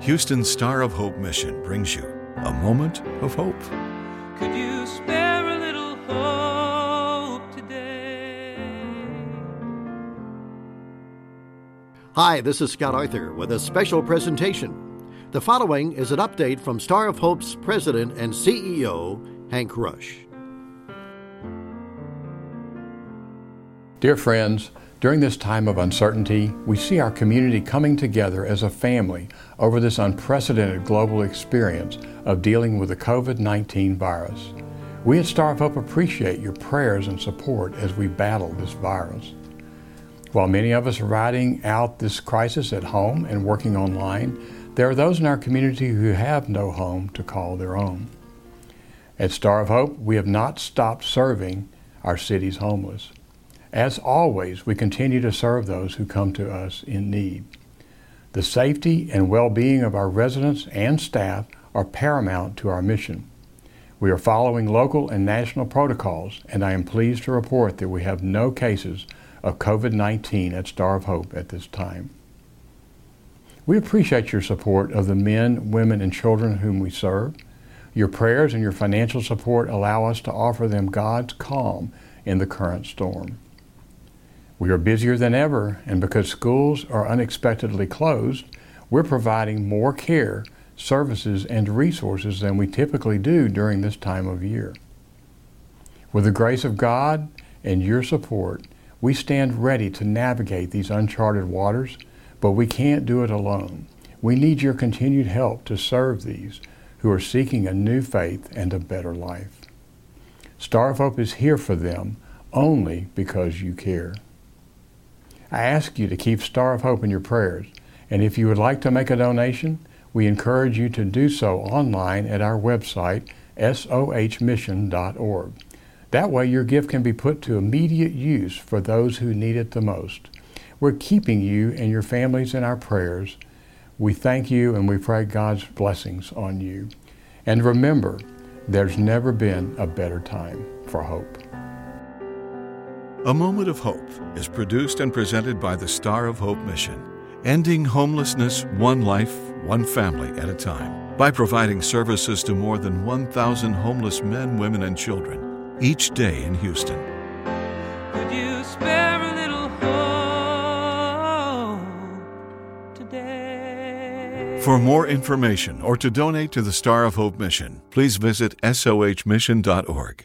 Houston Star of Hope Mission brings you a moment of hope. Could you spare a little hope today? Hi, this is Scott Arthur with a special presentation. The following is an update from Star of Hope's president and CEO, Hank Rush. Dear friends, during this time of uncertainty, we see our community coming together as a family over this unprecedented global experience of dealing with the COVID 19 virus. We at Star of Hope appreciate your prayers and support as we battle this virus. While many of us are riding out this crisis at home and working online, there are those in our community who have no home to call their own. At Star of Hope, we have not stopped serving our city's homeless. As always, we continue to serve those who come to us in need. The safety and well being of our residents and staff are paramount to our mission. We are following local and national protocols, and I am pleased to report that we have no cases of COVID 19 at Star of Hope at this time. We appreciate your support of the men, women, and children whom we serve. Your prayers and your financial support allow us to offer them God's calm in the current storm. We are busier than ever, and because schools are unexpectedly closed, we're providing more care, services, and resources than we typically do during this time of year. With the grace of God and your support, we stand ready to navigate these uncharted waters but we can't do it alone. We need your continued help to serve these who are seeking a new faith and a better life. Star of Hope is here for them only because you care. I ask you to keep Star of Hope in your prayers, and if you would like to make a donation, we encourage you to do so online at our website, sohmission.org. That way, your gift can be put to immediate use for those who need it the most. We're keeping you and your families in our prayers. We thank you and we pray God's blessings on you. And remember, there's never been a better time for hope. A Moment of Hope is produced and presented by the Star of Hope Mission, ending homelessness one life, one family at a time, by providing services to more than 1,000 homeless men, women, and children each day in Houston. Could you spare a little hope today? For more information or to donate to the Star of Hope mission, please visit sohmission.org.